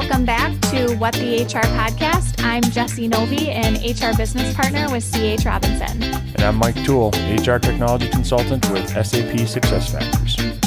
welcome back to What the HR podcast. I'm Jesse Novi, an HR business partner with CH Robinson. And I'm Mike Toole, HR technology consultant with SAP SuccessFactors.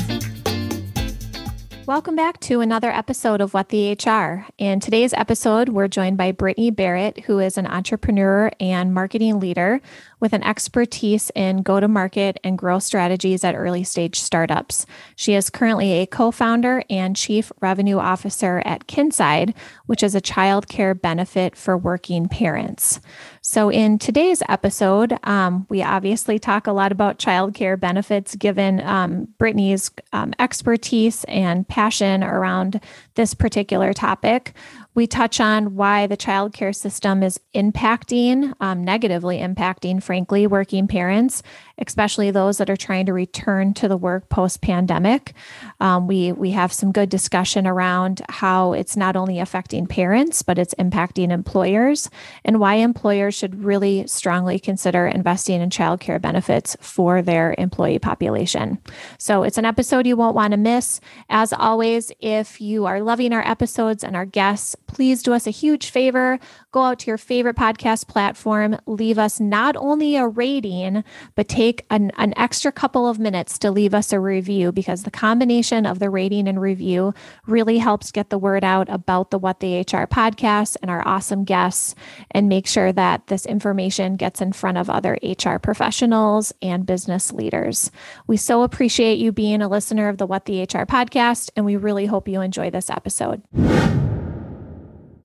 Welcome back to another episode of What the HR. In today's episode, we're joined by Brittany Barrett, who is an entrepreneur and marketing leader with an expertise in go to market and growth strategies at early stage startups. She is currently a co founder and chief revenue officer at Kinside, which is a child care benefit for working parents. So, in today's episode, um, we obviously talk a lot about childcare benefits given um, Brittany's um, expertise and passion around this particular topic. We touch on why the childcare system is impacting, um, negatively impacting, frankly, working parents, especially those that are trying to return to the work post pandemic. Um, we we have some good discussion around how it's not only affecting parents, but it's impacting employers, and why employers should really strongly consider investing in childcare benefits for their employee population. So it's an episode you won't want to miss. As always, if you are loving our episodes and our guests, please do us a huge favor. Go out to your favorite podcast platform, leave us not only a rating, but take an, an extra couple of minutes to leave us a review because the combination of the rating and review really helps get the word out about the What the HR podcast and our awesome guests and make sure that this information gets in front of other HR professionals and business leaders. We so appreciate you being a listener of the What the HR podcast, and we really hope you enjoy this episode.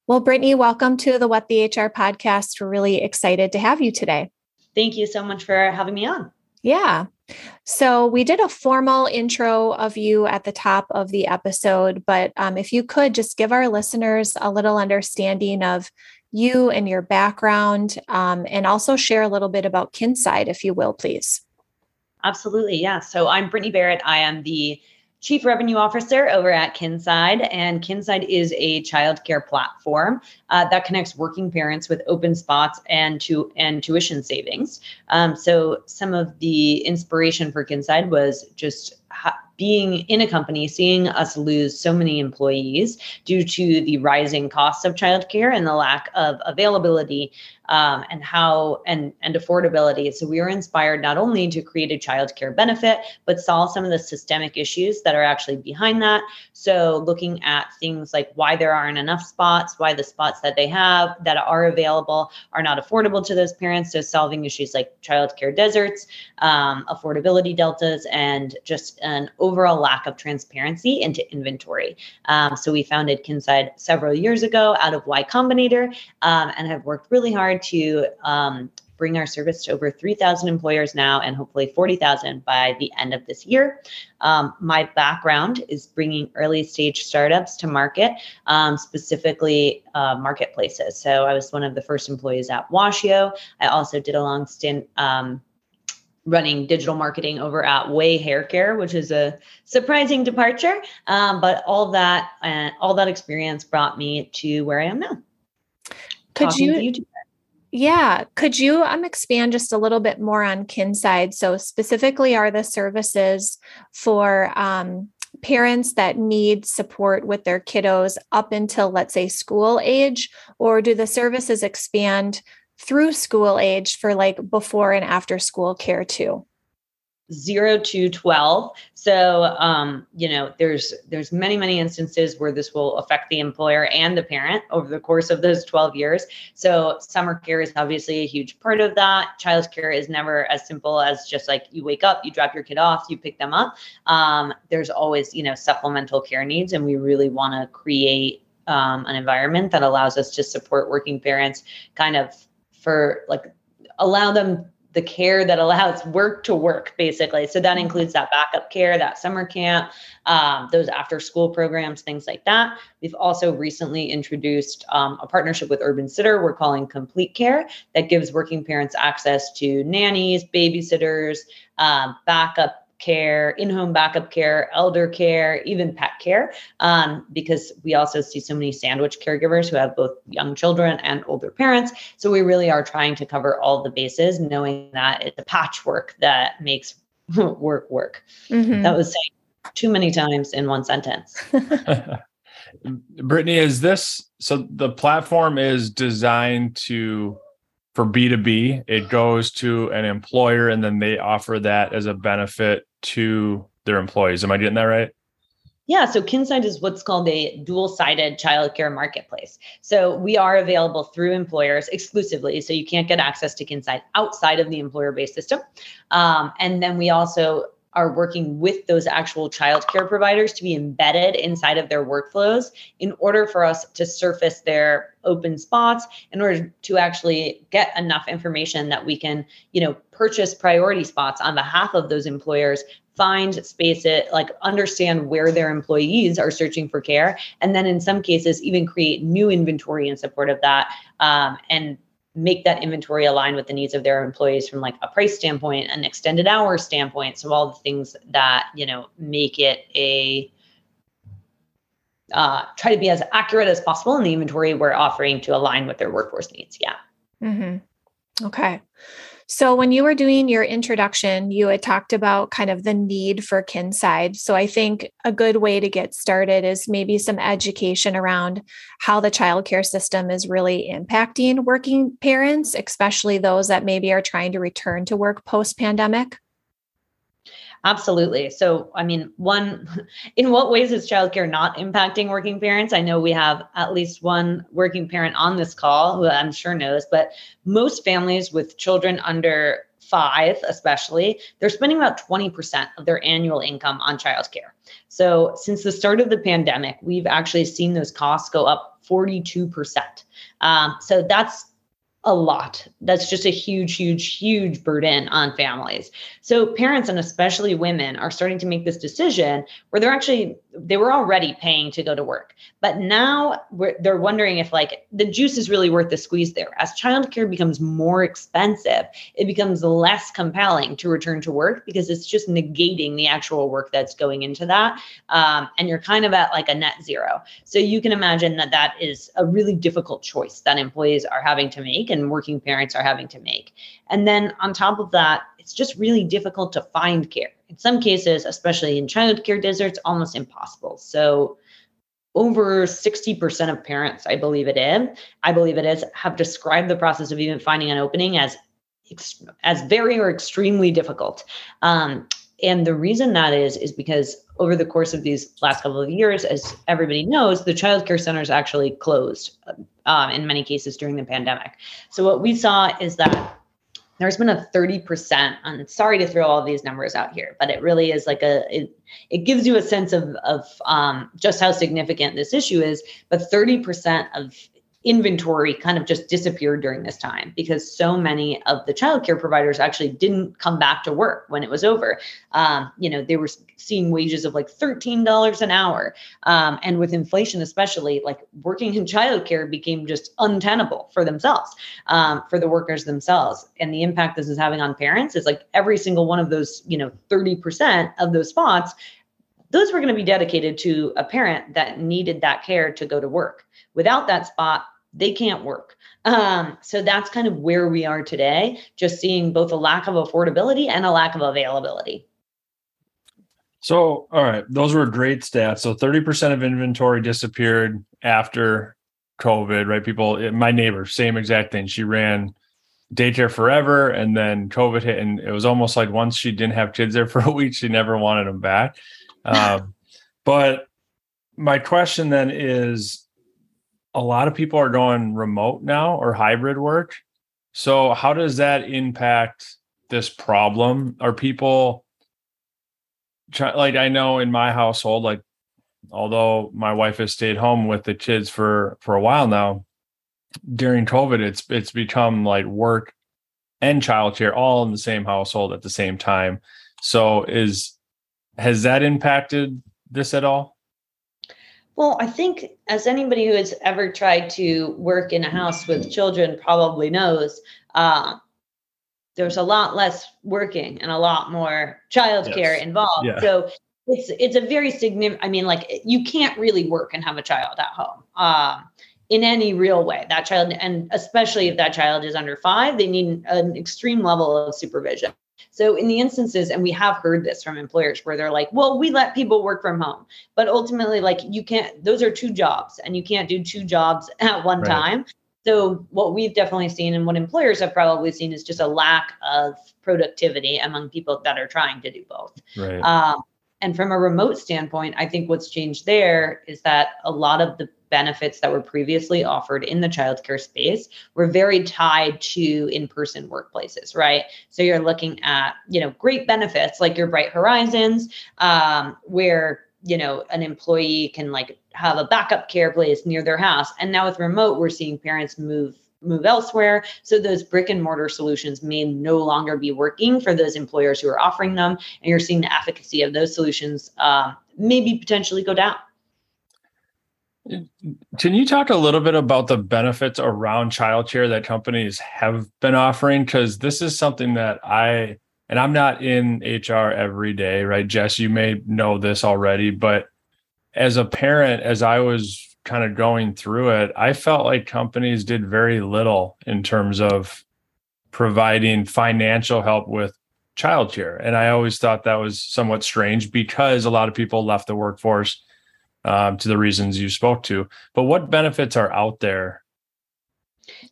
Well, Brittany, welcome to the What the HR podcast. We're really excited to have you today. Thank you so much for having me on. Yeah. So we did a formal intro of you at the top of the episode, but um, if you could just give our listeners a little understanding of you and your background, um, and also share a little bit about Kinside, if you will, please. Absolutely. Yeah. So I'm Brittany Barrett. I am the Chief Revenue Officer over at Kinside. And Kinside is a childcare platform uh, that connects working parents with open spots and to and tuition savings. Um, so some of the inspiration for Kinside was just being in a company, seeing us lose so many employees due to the rising costs of childcare and the lack of availability um, and how and and affordability. So we were inspired not only to create a childcare benefit, but solve some of the systemic issues that are actually behind that. So looking at things like why there aren't enough spots, why the spots that they have that are available are not affordable to those parents. So solving issues like childcare deserts, um, affordability deltas, and just an overall lack of transparency into inventory. Um, so we founded Kinside several years ago out of Y Combinator um, and have worked really hard to um, bring our service to over 3,000 employers now and hopefully 40,000 by the end of this year. Um, my background is bringing early stage startups to market, um, specifically uh, marketplaces. So I was one of the first employees at Washio. I also did a long stint. Um, running digital marketing over at Way Hair Care, which is a surprising departure. Um, but all that and uh, all that experience brought me to where I am now. Could you, you yeah. Could you um, expand just a little bit more on Kinside? So, specifically, are the services for um, parents that need support with their kiddos up until, let's say, school age, or do the services expand through school age for like before and after school care too? Zero to 12 so um, you know there's there's many many instances where this will affect the employer and the parent over the course of those 12 years. So summer care is obviously a huge part of that. Child care is never as simple as just like you wake up you drop your kid off you pick them up. Um, there's always you know supplemental care needs and we really want to create um, an environment that allows us to support working parents kind of for like allow them the care that allows work to work basically. So that includes that backup care that summer camp um, those after school programs things like that. We've also recently introduced um, a partnership with UrbanSitter we're calling complete care that gives working parents access to nannies babysitters um, backup care, in home backup care, elder care, even pet care, um, because we also see so many sandwich caregivers who have both young children and older parents. So we really are trying to cover all the bases, knowing that it's a patchwork that makes work work. Mm-hmm. That was saying too many times in one sentence. Brittany, is this so the platform is designed to for B2B, it goes to an employer and then they offer that as a benefit to their employees. Am I getting that right? Yeah, so Kinside is what's called a dual sided childcare marketplace. So we are available through employers exclusively. So you can't get access to Kinside outside of the employer based system. Um, and then we also are working with those actual childcare providers to be embedded inside of their workflows in order for us to surface their open spots in order to actually get enough information that we can you know purchase priority spots on behalf of those employers find space it like understand where their employees are searching for care and then in some cases even create new inventory in support of that um, and make that inventory align with the needs of their employees from like a price standpoint an extended hour standpoint. So all the things that you know make it a uh, try to be as accurate as possible in the inventory we're offering to align with their workforce needs. Yeah. Mm-hmm. okay so, when you were doing your introduction, you had talked about kind of the need for Kinside. So, I think a good way to get started is maybe some education around how the childcare system is really impacting working parents, especially those that maybe are trying to return to work post pandemic. Absolutely. So, I mean, one, in what ways is childcare not impacting working parents? I know we have at least one working parent on this call who I'm sure knows, but most families with children under five, especially, they're spending about 20% of their annual income on childcare. So, since the start of the pandemic, we've actually seen those costs go up 42%. Um, so, that's a lot. That's just a huge, huge, huge burden on families. So parents and especially women are starting to make this decision where they're actually they were already paying to go to work, but now they're wondering if like the juice is really worth the squeeze there. As childcare becomes more expensive, it becomes less compelling to return to work because it's just negating the actual work that's going into that, um, and you're kind of at like a net zero. So you can imagine that that is a really difficult choice that employees are having to make and working parents are having to make. And then on top of that, it's just really difficult to find care. In some cases, especially in childcare deserts, almost impossible. So over 60% of parents, I believe it is, I believe it is, have described the process of even finding an opening as as very or extremely difficult. Um, and the reason that is is because over the course of these last couple of years, as everybody knows, the child care centers actually closed um, in many cases during the pandemic. So what we saw is that there's been a 30% I'm sorry to throw all these numbers out here, but it really is like a, it, it gives you a sense of, of um, just how significant this issue is. But 30% of inventory kind of just disappeared during this time because so many of the childcare providers actually didn't come back to work when it was over. Um, you know, they were seeing wages of like $13 an hour. Um, and with inflation, especially, like working in childcare became just untenable for themselves, um, for the workers themselves. And the impact this is having on parents is like every single one of those, you know, 30% of those spots those were going to be dedicated to a parent that needed that care to go to work. Without that spot, they can't work. Um, so that's kind of where we are today, just seeing both a lack of affordability and a lack of availability. So, all right, those were great stats. So, 30% of inventory disappeared after COVID, right? People, my neighbor, same exact thing. She ran daycare forever and then COVID hit, and it was almost like once she didn't have kids there for a week, she never wanted them back. Um, but my question then is a lot of people are going remote now or hybrid work. So how does that impact this problem? Are people try, like I know in my household, like although my wife has stayed home with the kids for for a while now, during COVID, it's it's become like work and childcare all in the same household at the same time. So is has that impacted this at all? Well, I think as anybody who has ever tried to work in a house with children probably knows, uh, there's a lot less working and a lot more childcare yes. involved. Yeah. So it's it's a very significant. I mean, like you can't really work and have a child at home um, in any real way. That child, and especially if that child is under five, they need an extreme level of supervision. So, in the instances, and we have heard this from employers where they're like, well, we let people work from home. But ultimately, like, you can't, those are two jobs, and you can't do two jobs at one right. time. So, what we've definitely seen and what employers have probably seen is just a lack of productivity among people that are trying to do both. Right. Um, and from a remote standpoint, I think what's changed there is that a lot of the benefits that were previously offered in the childcare space were very tied to in-person workplaces, right? So you're looking at, you know, great benefits like your Bright Horizons, um, where you know an employee can like have a backup care place near their house. And now with remote, we're seeing parents move move elsewhere. So those brick and mortar solutions may no longer be working for those employers who are offering them, and you're seeing the efficacy of those solutions uh, maybe potentially go down. Can you talk a little bit about the benefits around childcare that companies have been offering? Because this is something that I, and I'm not in HR every day, right? Jess, you may know this already, but as a parent, as I was kind of going through it, I felt like companies did very little in terms of providing financial help with childcare. And I always thought that was somewhat strange because a lot of people left the workforce um, to the reasons you spoke to. But what benefits are out there?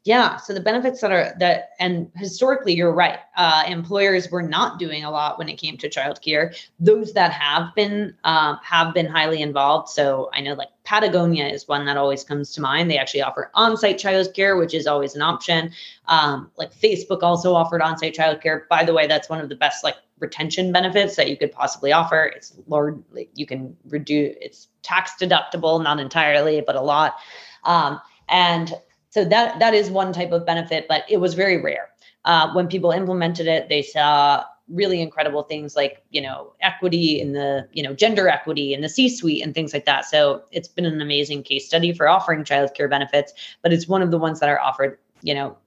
Yeah, so the benefits that are that, and historically, you're right. Uh, employers were not doing a lot when it came to childcare. Those that have been um, have been highly involved. So I know, like Patagonia is one that always comes to mind. They actually offer on-site childcare, which is always an option. Um, like Facebook also offered on-site childcare. By the way, that's one of the best like retention benefits that you could possibly offer. It's like you can reduce. It's tax deductible, not entirely, but a lot. Um, and so that that is one type of benefit, but it was very rare. Uh, when people implemented it, they saw really incredible things like you know equity in the you know gender equity in the c-suite and things like that so it's been an amazing case study for offering childcare benefits but it's one of the ones that are offered you know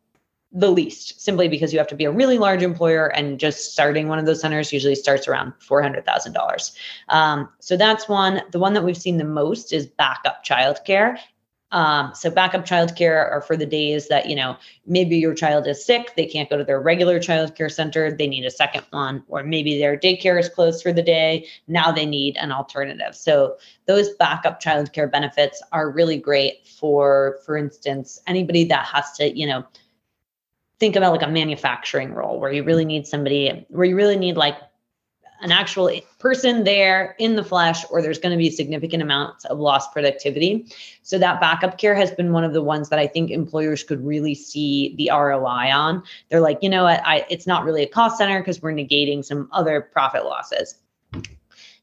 the least simply because you have to be a really large employer and just starting one of those centers usually starts around $400,000. Um, so that's one. The one that we've seen the most is backup childcare. Um, so backup childcare are for the days that, you know, maybe your child is sick, they can't go to their regular childcare center, they need a second one, or maybe their daycare is closed for the day. Now they need an alternative. So those backup childcare benefits are really great for, for instance, anybody that has to, you know, think about like a manufacturing role where you really need somebody where you really need like an actual person there in the flesh or there's going to be significant amounts of lost productivity. So that backup care has been one of the ones that i think employers could really see the roi on. They're like you know what? I, it's not really a cost center because we're negating some other profit losses.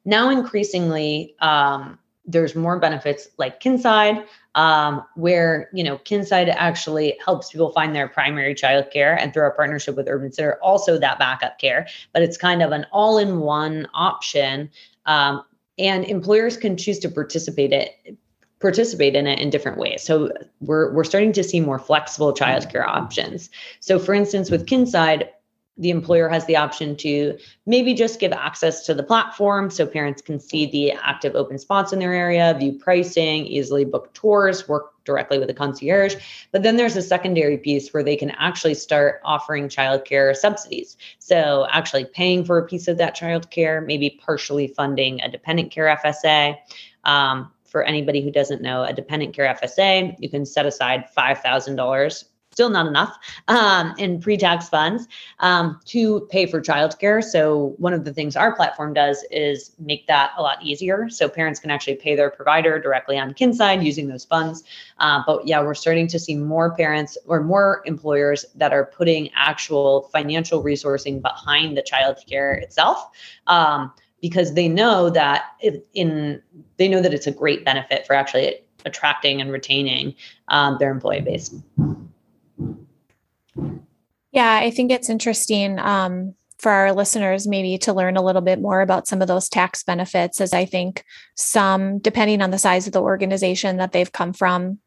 Now increasingly um, there's more benefits like kinside um, where you know kinside actually helps people find their primary child care and through our partnership with UrbanSitter also that backup care but it's kind of an all-in-one option um, and employers can choose to participate it participate in it in different ways. So we're we're starting to see more flexible childcare options. So for instance, with Kinside, the employer has the option to maybe just give access to the platform so parents can see the active open spots in their area, view pricing, easily book tours, work directly with a concierge. But then there's a secondary piece where they can actually start offering childcare subsidies. So actually paying for a piece of that childcare, maybe partially funding a dependent care FSA. Um, for anybody who doesn't know, a dependent care FSA, you can set aside $5,000 still not enough um, in pre-tax funds um, to pay for childcare. So one of the things our platform does is make that a lot easier. So parents can actually pay their provider directly on Kinside using those funds. Uh, but yeah, we're starting to see more parents or more employers that are putting actual financial resourcing behind the childcare itself. Um, because they know that in they know that it's a great benefit for actually attracting and retaining um, their employee base. Yeah, I think it's interesting um, for our listeners maybe to learn a little bit more about some of those tax benefits, as I think some, depending on the size of the organization that they've come from,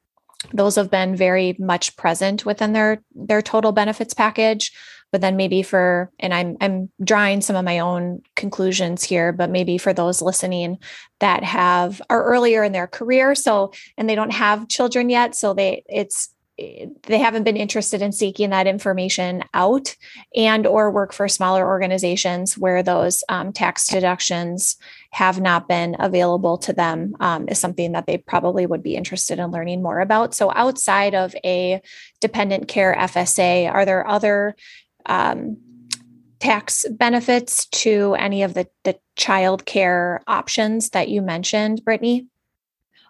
those have been very much present within their their total benefits package. But then maybe for and i'm i'm drawing some of my own conclusions here but maybe for those listening that have are earlier in their career so and they don't have children yet so they it's they haven't been interested in seeking that information out and or work for smaller organizations where those um, tax deductions have not been available to them um, is something that they probably would be interested in learning more about. So outside of a dependent care fsa are there other um, tax benefits to any of the, the child care options that you mentioned brittany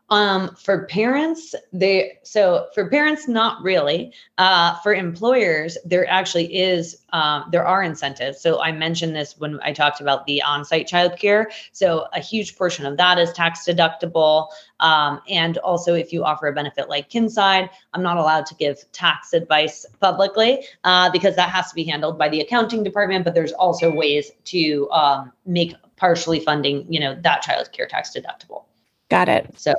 um, for parents, they so for parents, not really. Uh, for employers, there actually is um, there are incentives. So I mentioned this when I talked about the on-site childcare. So a huge portion of that is tax deductible. Um, and also, if you offer a benefit like Kinside, I'm not allowed to give tax advice publicly uh, because that has to be handled by the accounting department. But there's also ways to um, make partially funding, you know, that child care tax deductible. Got it. So,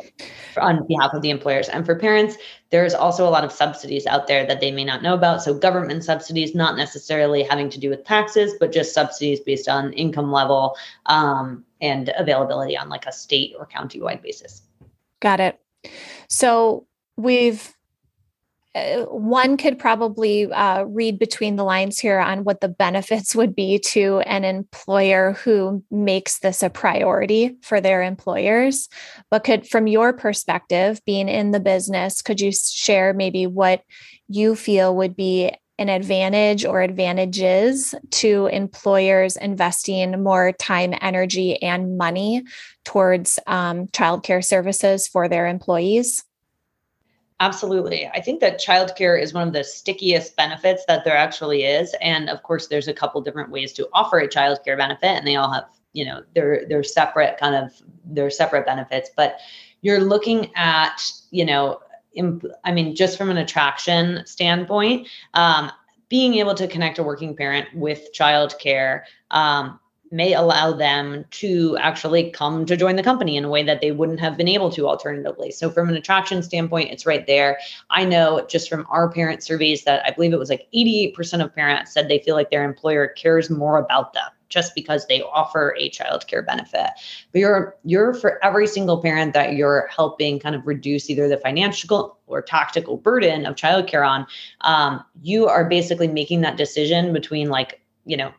on behalf of the employers and for parents, there's also a lot of subsidies out there that they may not know about. So, government subsidies, not necessarily having to do with taxes, but just subsidies based on income level um, and availability on like a state or county wide basis. Got it. So, we've one could probably uh, read between the lines here on what the benefits would be to an employer who makes this a priority for their employers. But could, from your perspective, being in the business, could you share maybe what you feel would be an advantage or advantages to employers investing more time, energy, and money towards um, childcare services for their employees? Absolutely. I think that childcare is one of the stickiest benefits that there actually is. And of course, there's a couple different ways to offer a childcare benefit, and they all have, you know, they're they're separate kind of they're separate benefits. But you're looking at, you know, imp- I mean, just from an attraction standpoint, um, being able to connect a working parent with childcare um, may allow them to actually come to join the company in a way that they wouldn't have been able to alternatively. So, from an attraction standpoint, it's right there. I know just from our parent surveys that I believe it was like 88% of parents said they feel like their employer cares more about them just because they offer a child care benefit. But you're you're for every single parent that you're helping kind of reduce either the financial or tactical burden of childcare on, um, you are basically making that decision between like, you know,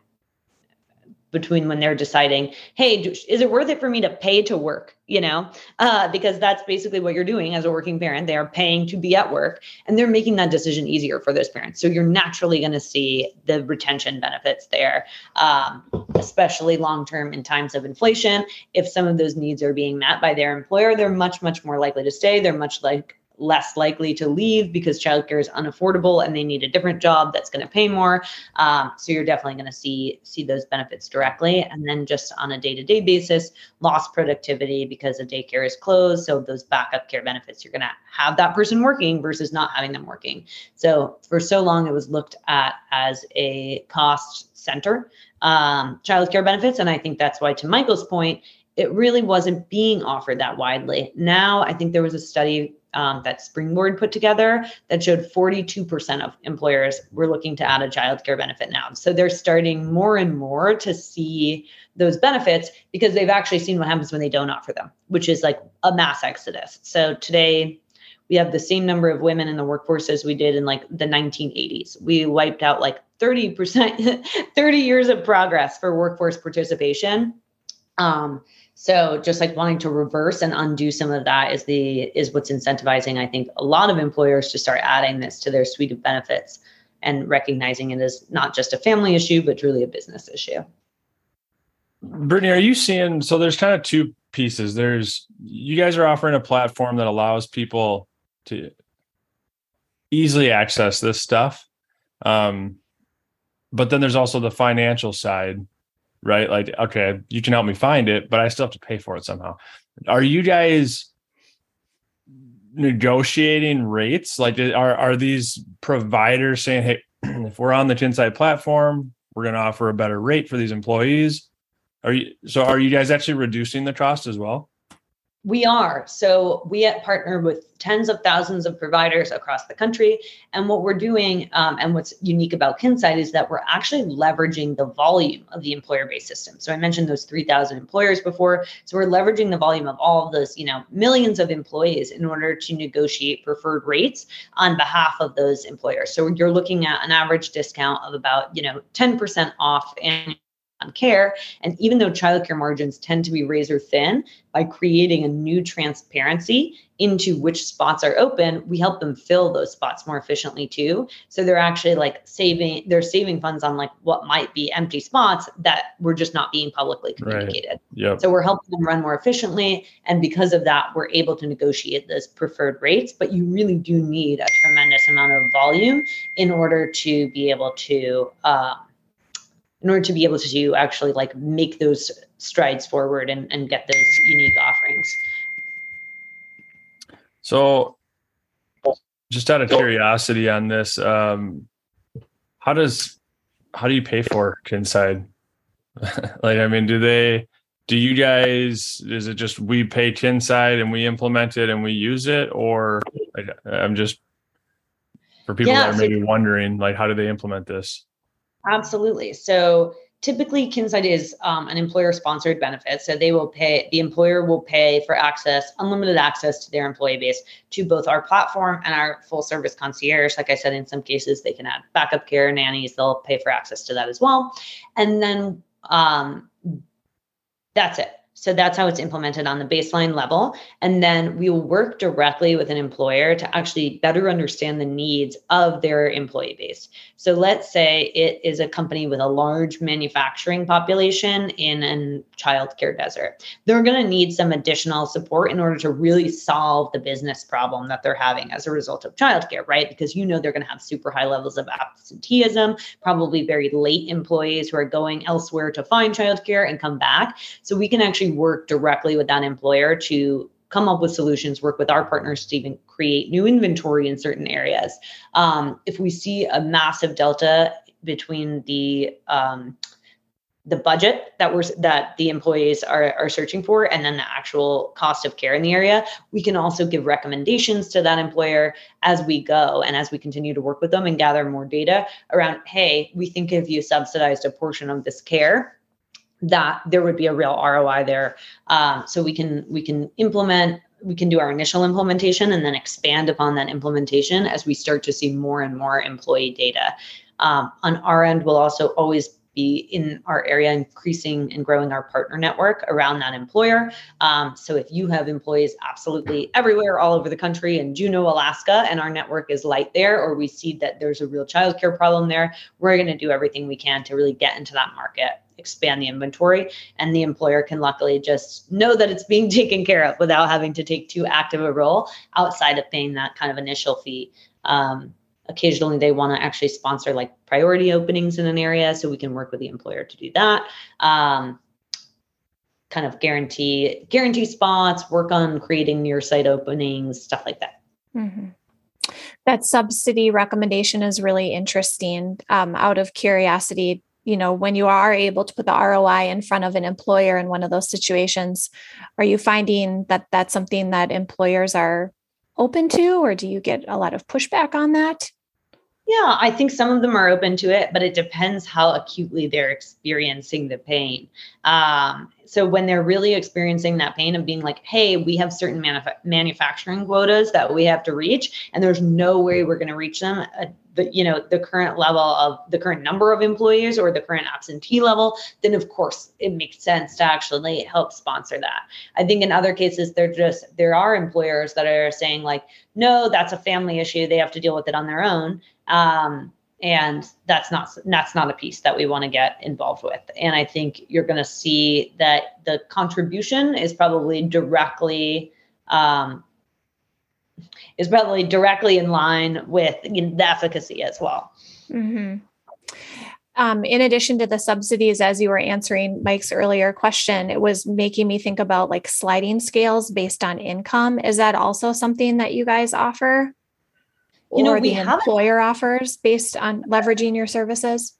between when they're deciding, hey, is it worth it for me to pay to work? You know, uh, because that's basically what you're doing as a working parent. They are paying to be at work and they're making that decision easier for those parents. So you're naturally going to see the retention benefits there, um, especially long term in times of inflation. If some of those needs are being met by their employer, they're much, much more likely to stay. They're much like less likely to leave because childcare is unaffordable and they need a different job that's going to pay more. Um, so you're definitely going to see see those benefits directly. And then just on a day to day basis, lost productivity because the daycare is closed. So those backup care benefits, you're going to have that person working versus not having them working. So for so long, it was looked at as a cost center um, childcare benefits, and I think that's why, to Michael's point, it really wasn't being offered that widely. Now, I think there was a study um, that Springboard put together that showed 42% of employers were looking to add a child care benefit now. So they're starting more and more to see those benefits because they've actually seen what happens when they don't offer them, which is like a mass exodus. So today, we have the same number of women in the workforce as we did in like the 1980s. We wiped out like 30%, 30 years of progress for workforce participation. Um, so just like wanting to reverse and undo some of that is the is what's incentivizing, I think, a lot of employers to start adding this to their suite of benefits and recognizing it as not just a family issue, but truly a business issue. Brittany, are you seeing so there's kind of two pieces. There's you guys are offering a platform that allows people to easily access this stuff. Um, but then there's also the financial side right? Like, okay, you can help me find it, but I still have to pay for it somehow. Are you guys negotiating rates? Like, are are these providers saying, hey, if we're on the Kinside platform, we're going to offer a better rate for these employees? Are you so? Are you guys actually reducing the cost as well? We are. So we at partner with tens of thousands of providers across the country. And what we're doing, um, and what's unique about Kinside, is that we're actually leveraging the volume of the employer-based system. So I mentioned those 3,000 employers before. So we're leveraging the volume of all of those, you know, millions of employees in order to negotiate preferred rates on behalf of those employers. So you're looking at an average discount of about, you know, 10% off and on care. And even though childcare margins tend to be razor thin, by creating a new transparency into which spots are open, we help them fill those spots more efficiently too. So they're actually like saving, they're saving funds on like what might be empty spots that were just not being publicly communicated. Right. Yep. So we're helping them run more efficiently. And because of that, we're able to negotiate those preferred rates. But you really do need a tremendous amount of volume in order to be able to. Uh, in order to be able to actually like make those strides forward and, and get those unique offerings. So just out of curiosity on this, um, how does how do you pay for Kinside? like, I mean, do they do you guys is it just we pay Kinside and we implement it and we use it, or like, I'm just for people yeah, that are maybe so, wondering, like, how do they implement this? Absolutely. So typically Kinside is um, an employer sponsored benefit. So they will pay, the employer will pay for access, unlimited access to their employee base to both our platform and our full service concierge. Like I said, in some cases, they can add backup care, nannies, they'll pay for access to that as well. And then um, that's it. So that's how it's implemented on the baseline level. And then we will work directly with an employer to actually better understand the needs of their employee base. So let's say it is a company with a large manufacturing population in a childcare desert. They're going to need some additional support in order to really solve the business problem that they're having as a result of childcare, right? Because you know they're going to have super high levels of absenteeism, probably very late employees who are going elsewhere to find childcare and come back. So we can actually work directly with that employer to come up with solutions, work with our partners to even create new inventory in certain areas. Um, if we see a massive delta between the um, the budget that we're that the employees are, are searching for and then the actual cost of care in the area we can also give recommendations to that employer as we go and as we continue to work with them and gather more data around hey we think if you subsidized a portion of this care that there would be a real ROI there. Um, so we can we can implement we can do our initial implementation and then expand upon that implementation as we start to see more and more employee data. Um, on our end, we'll also always be in our area increasing and growing our partner network around that employer. Um, so if you have employees absolutely everywhere, all over the country in Juneau, Alaska, and our network is light there, or we see that there's a real childcare problem there, we're going to do everything we can to really get into that market expand the inventory and the employer can luckily just know that it's being taken care of without having to take too active a role outside of paying that kind of initial fee. Um, occasionally they want to actually sponsor like priority openings in an area so we can work with the employer to do that. Um, kind of guarantee guarantee spots work on creating near site openings stuff like that. Mm-hmm. that subsidy recommendation is really interesting. Um, out of curiosity you know when you are able to put the roi in front of an employer in one of those situations are you finding that that's something that employers are open to or do you get a lot of pushback on that yeah i think some of them are open to it but it depends how acutely they're experiencing the pain. Um, so when they're really experiencing that pain of being like hey we have certain manuf- manufacturing quotas that we have to reach and there's no way we're going to reach them uh, the you know the current level of the current number of employees or the current absentee level then of course it makes sense to actually help sponsor that. I think in other cases they're just there are employers that are saying like no that's a family issue. They have to deal with it on their own um, and that's not that's not a piece that we want to get involved with and i think you're going to see that the contribution is probably directly um, is probably directly in line with you know, the efficacy as well. Mm-hmm. Um, in addition to the subsidies, as you were answering Mike's earlier question, it was making me think about like sliding scales based on income. Is that also something that you guys offer? You know, or we the employer offers based on leveraging your services?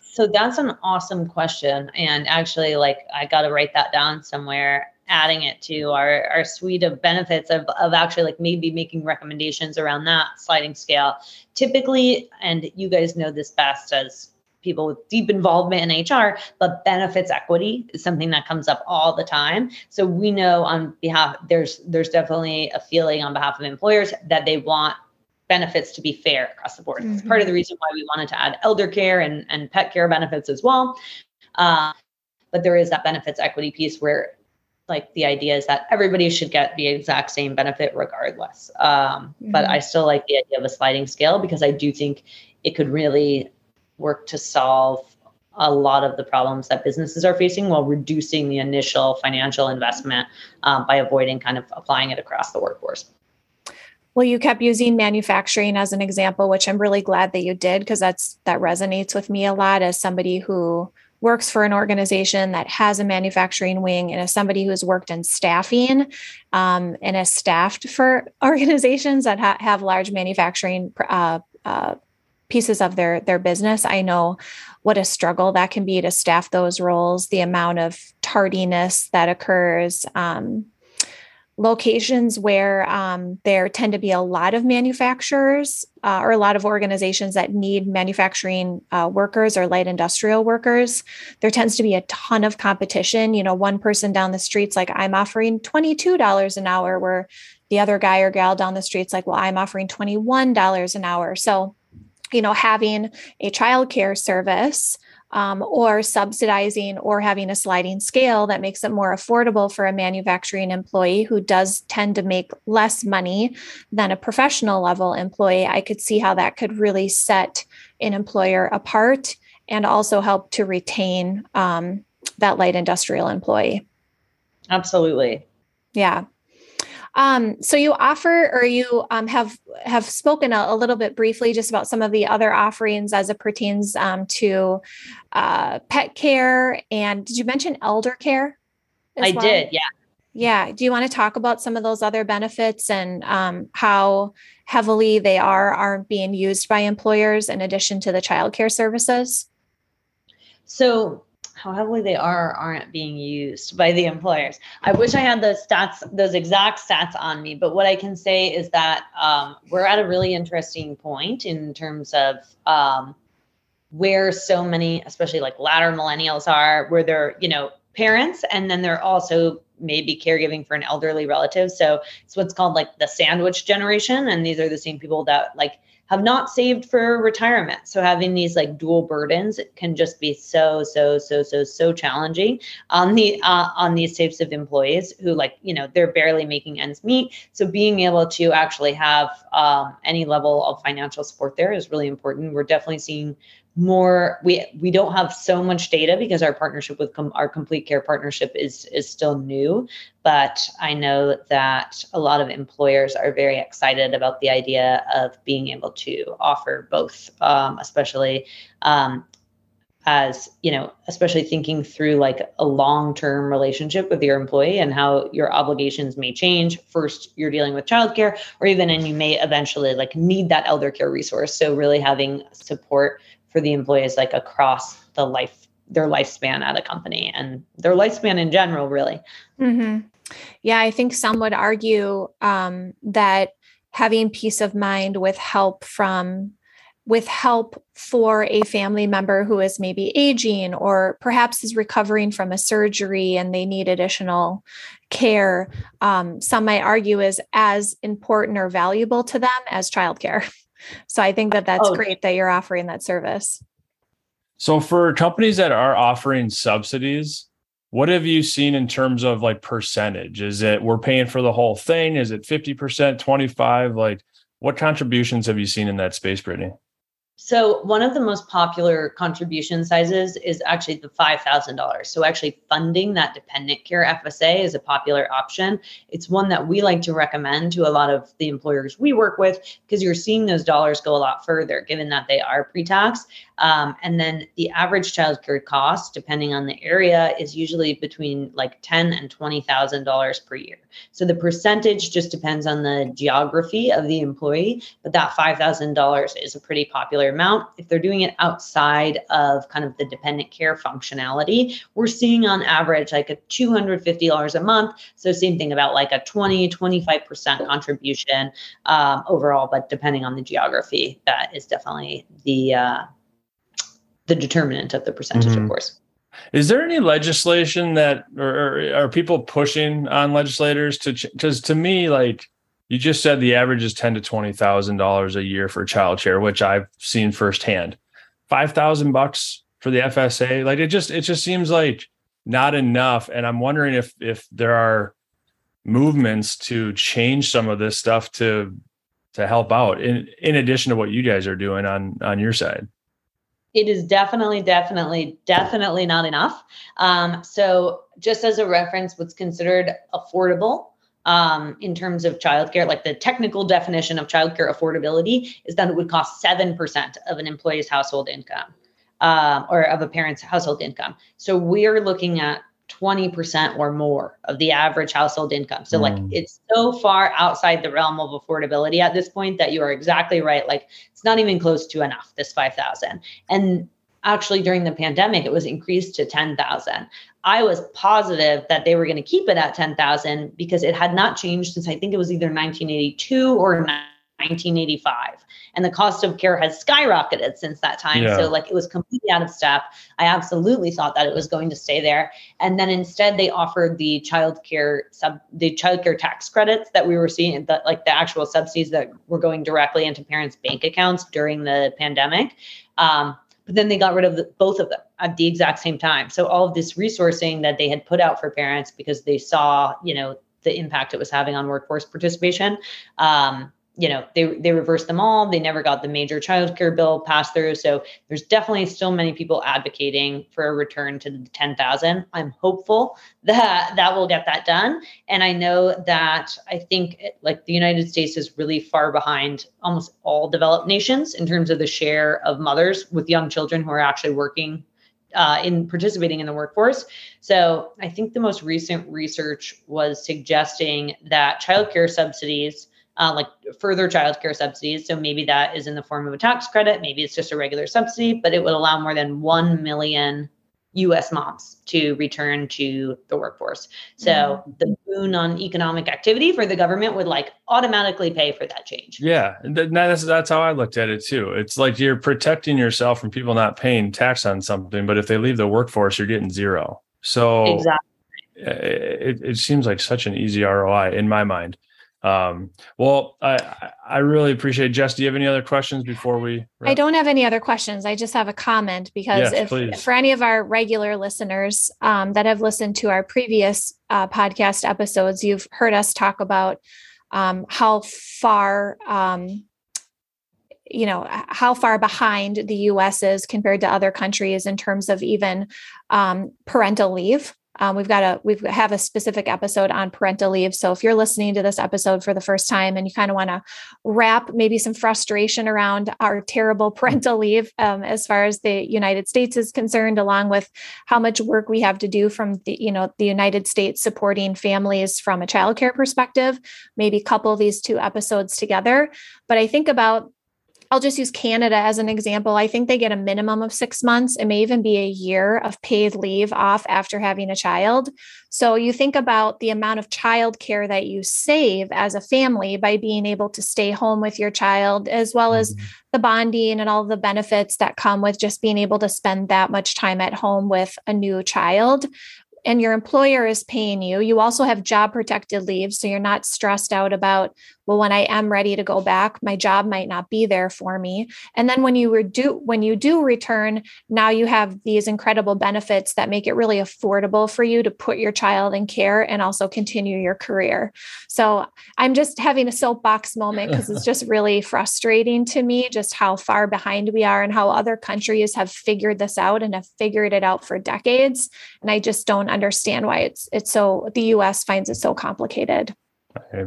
So that's an awesome question. And actually, like, I got to write that down somewhere. adding it to our, our suite of benefits of, of actually like maybe making recommendations around that sliding scale. Typically, and you guys know this best as people with deep involvement in HR, but benefits equity is something that comes up all the time. So we know on behalf there's there's definitely a feeling on behalf of employers that they want benefits to be fair across the board. Mm-hmm. It's part of the reason why we wanted to add elder care and, and pet care benefits as well. Uh, but there is that benefits equity piece where like the idea is that everybody should get the exact same benefit regardless. Um, mm-hmm. But I still like the idea of a sliding scale because I do think it could really work to solve a lot of the problems that businesses are facing while reducing the initial financial investment um, by avoiding kind of applying it across the workforce. Well, you kept using manufacturing as an example, which I'm really glad that you did because that's that resonates with me a lot as somebody who works for an organization that has a manufacturing wing and as somebody who's worked in staffing um, and has staffed for organizations that ha- have large manufacturing uh, uh, pieces of their their business. I know what a struggle that can be to staff those roles the amount of tardiness that occurs um, locations where um, there tend to be a lot of manufacturers uh, or a lot of organizations that need manufacturing uh, workers or light industrial workers. There tends to be a ton of competition. You know one person down the street's like i'm offering $22 an hour where the other guy or gal down the street's like well i'm offering $21 an hour. So you know having a childcare service um, or subsidizing or having a sliding scale that makes it more affordable for a manufacturing employee who does tend to make less money than a professional level employee, I could see how that could really set an employer apart and also help to retain um, that light industrial employee. Absolutely. Yeah. Um, so you offer or you um, have have spoken a, a, little bit briefly just about some of the other offerings as it pertains um, to uh, pet care and did you mention elder care? I well? did, yeah. Yeah. Do you want to talk about some of those other benefits and um, how heavily they are are being used by employers in addition to the childcare services? So how heavily they are aren't being used by the employers. I wish I had the stats, those exact stats on me, but what I can say is that um, we're at a really interesting point in terms of um, where so many, especially like latter millennials are, where they're, you know, parents and then they're also maybe caregiving for an elderly relative. So it's what's called like the sandwich generation. And these are the same people that like have not saved for retirement. So having these like dual burdens can just be so so so so so challenging on the uh, on these types of employees who like you know they're barely making ends meet. So being able to actually have um, any level of financial support there is really important. We're definitely seeing more we we don't have so much data because our partnership with com- our complete care partnership is is still new. But i know that a lot of employers are very excited about the idea of being able to offer both um, especially um, as you know especially thinking through like a long-term relationship with your employee and how your obligations may change. First you're dealing with childcare or even and you may eventually like need that elder care resource. So really having support for the employees like across the life their lifespan at a company and their lifespan in general really mm-hmm. yeah i think some would argue um, that having peace of mind with help from with help for a family member who is maybe aging or perhaps is recovering from a surgery and they need additional care um, some might argue is as important or valuable to them as childcare So I think that that's oh. great that you're offering that service. So for companies that are offering subsidies, what have you seen in terms of like percentage? Is it we're paying for the whole thing? Is it 50%, 25? Like what contributions have you seen in that space, Brittany? So one of the most popular contribution sizes is actually the $5,000. So actually funding that dependent care FSA is a popular option. It's one that we like to recommend to a lot of the employers we work with because you're seeing those dollars go a lot further given that they are pre-tax. Um, and then the average childcare cost, depending on the area, is usually between like ten and twenty thousand dollars per year. So the percentage just depends on the geography of the employee, but that five thousand dollars is a pretty popular amount. If they're doing it outside of kind of the dependent care functionality, we're seeing on average like a two hundred fifty dollars a month. So same thing about like a 20, 25 percent contribution um, overall, but depending on the geography, that is definitely the uh, the determinant of the percentage, mm-hmm. of course. Is there any legislation that, or, or are people pushing on legislators to? Because to me, like you just said, the average is ten to twenty thousand dollars a year for child childcare, which I've seen firsthand. Five thousand bucks for the FSA, like it just it just seems like not enough. And I'm wondering if if there are movements to change some of this stuff to to help out in in addition to what you guys are doing on on your side it is definitely definitely definitely not enough. Um, so just as a reference what's considered affordable um, in terms of childcare like the technical definition of childcare affordability is that it would cost 7% of an employee's household income um, or of a parent's household income. So we're looking at 20% or more of the average household income. So, mm. like, it's so far outside the realm of affordability at this point that you are exactly right. Like, it's not even close to enough, this 5,000. And actually, during the pandemic, it was increased to 10,000. I was positive that they were going to keep it at 10,000 because it had not changed since I think it was either 1982 or 1985 and the cost of care has skyrocketed since that time. Yeah. so like it was completely out of step. I absolutely thought that it was going to stay there. And then instead they offered the child care sub the child care tax credits that we were seeing that like the actual subsidies that were going directly into parents bank accounts during the pandemic. Um, but then they got rid of the, both of them at the exact same time. So all of this resourcing that they had put out for parents because they saw you know the impact it was having on workforce participation um, you know they they reversed them all. They never got the major child care bill passed through. So there's definitely still many people advocating for a return to the 10,000 i'm hopeful that that will get that done. And i know that i think it, like the united states is really far behind almost all developed nations in terms of the share of mothers with young children who are actually working uh, in participating in the workforce. So I think the most recent research was suggesting that childcare subsidies uh, like further childcare subsidies. So maybe that is in the form of a tax credit, maybe it's just a regular subsidy, but it would allow more than 1 million US moms to return to the workforce. So mm-hmm. the boon on economic activity for the government would like automatically pay for that change. Yeah, that's that's how I looked at it too. It's like you're protecting yourself from people not paying tax on something, but if they leave the workforce, you're getting zero. So exactly. it, it seems like such an easy ROI in my mind. Um, well, I I really appreciate it. Jess. Do you have any other questions before we? Wrap? I don't have any other questions. I just have a comment because yes, if, if, for any of our regular listeners um, that have listened to our previous uh, podcast episodes, you've heard us talk about um, how far um, you know how far behind the us is compared to other countries in terms of even um, parental leave um, we've got a we have a specific episode on parental leave. So if you're listening to this episode for the first time and you kind of want to wrap maybe some frustration around our terrible parental leave um, as far as the United States is concerned, along with how much work we have to do from the you know the United States supporting families from a childcare perspective, maybe couple these two episodes together. But I think about I'll just use Canada as an example. I think they get a minimum of six months. It may even be a year of paid leave off after having a child. So you think about the amount of child care that you save as a family by being able to stay home with your child, as well as mm-hmm. the bonding and all the benefits that come with just being able to spend that much time at home with a new child and your employer is paying you. You also have job protected leave. So you're not stressed out about, well, when I am ready to go back, my job might not be there for me. And then when you do when you do return, now you have these incredible benefits that make it really affordable for you to put your child in care and also continue your career. So I'm just having a soapbox moment because it's just really frustrating to me just how far behind we are and how other countries have figured this out and have figured it out for decades. And I just don't understand why it's it's so the US finds it so complicated. I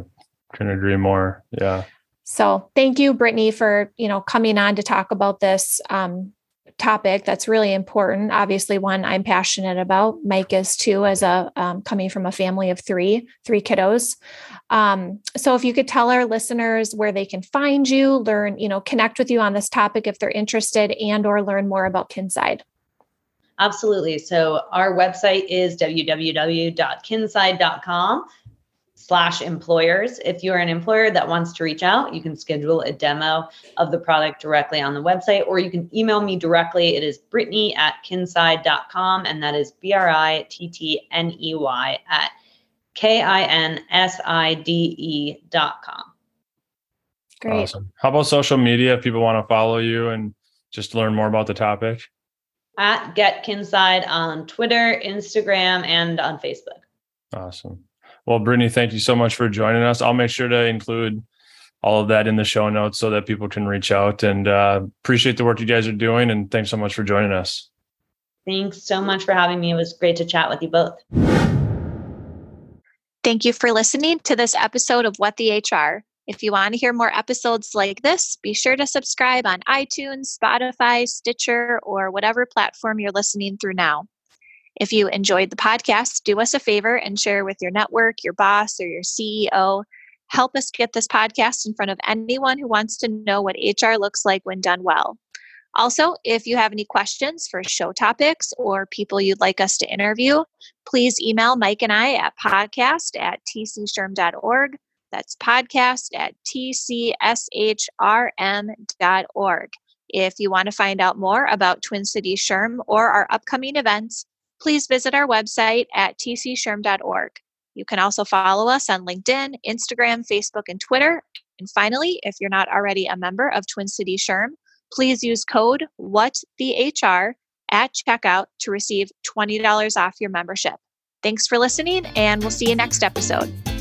couldn't agree more. Yeah. So thank you, Brittney, for you know coming on to talk about this. Um, topic that's really important. Obviously, one I'm passionate about. Mike is too, as a um, coming from a family of three, three kiddos. Um, so, if you could tell our listeners where they can find you, learn, you know, connect with you on this topic if they're interested, and or learn more about Kinside. Absolutely. So our website is www.kinside.com slash employers. If you're an employer that wants to reach out, you can schedule a demo of the product directly on the website, or you can email me directly. It is Brittney at kinside.com, and that is B R I T T N E Y at K I N S I D E dot com. Great. Awesome. How about social media if people want to follow you and just learn more about the topic? At Get Kinside on Twitter, Instagram, and on Facebook. Awesome. Well, Brittney, thank you so much for joining us. I'll make sure to include all of that in the show notes so that people can reach out and uh, appreciate the work you guys are doing. And thanks so much for joining us. Thanks so much for having me. It was great to chat with you both. Thank you for listening to this episode of What the HR. If you want to hear more episodes like this, be sure to subscribe on iTunes, Spotify, Stitcher, or whatever platform you're listening through now. If you enjoyed the podcast, do us a favor and share with your network, your boss, or your CEO. Help us get this podcast in front of anyone who wants to know what HR looks like when done well. Also, if you have any questions for show topics or people you'd like us to interview, please email Mike and I at podcast at tcshrm.org. That's podcast at tcshrm.org. If you want to find out more about Twin Cities SHRM or our upcoming events, please visit our website at tcshrm.org. You can also follow us on LinkedIn, Instagram, Facebook, and Twitter. And finally, if you're not already a member of Twin Cities SHRM, please use code WhatTheHR at checkout to receive $20 off your membership. Thanks for listening, and we'll see you next episode.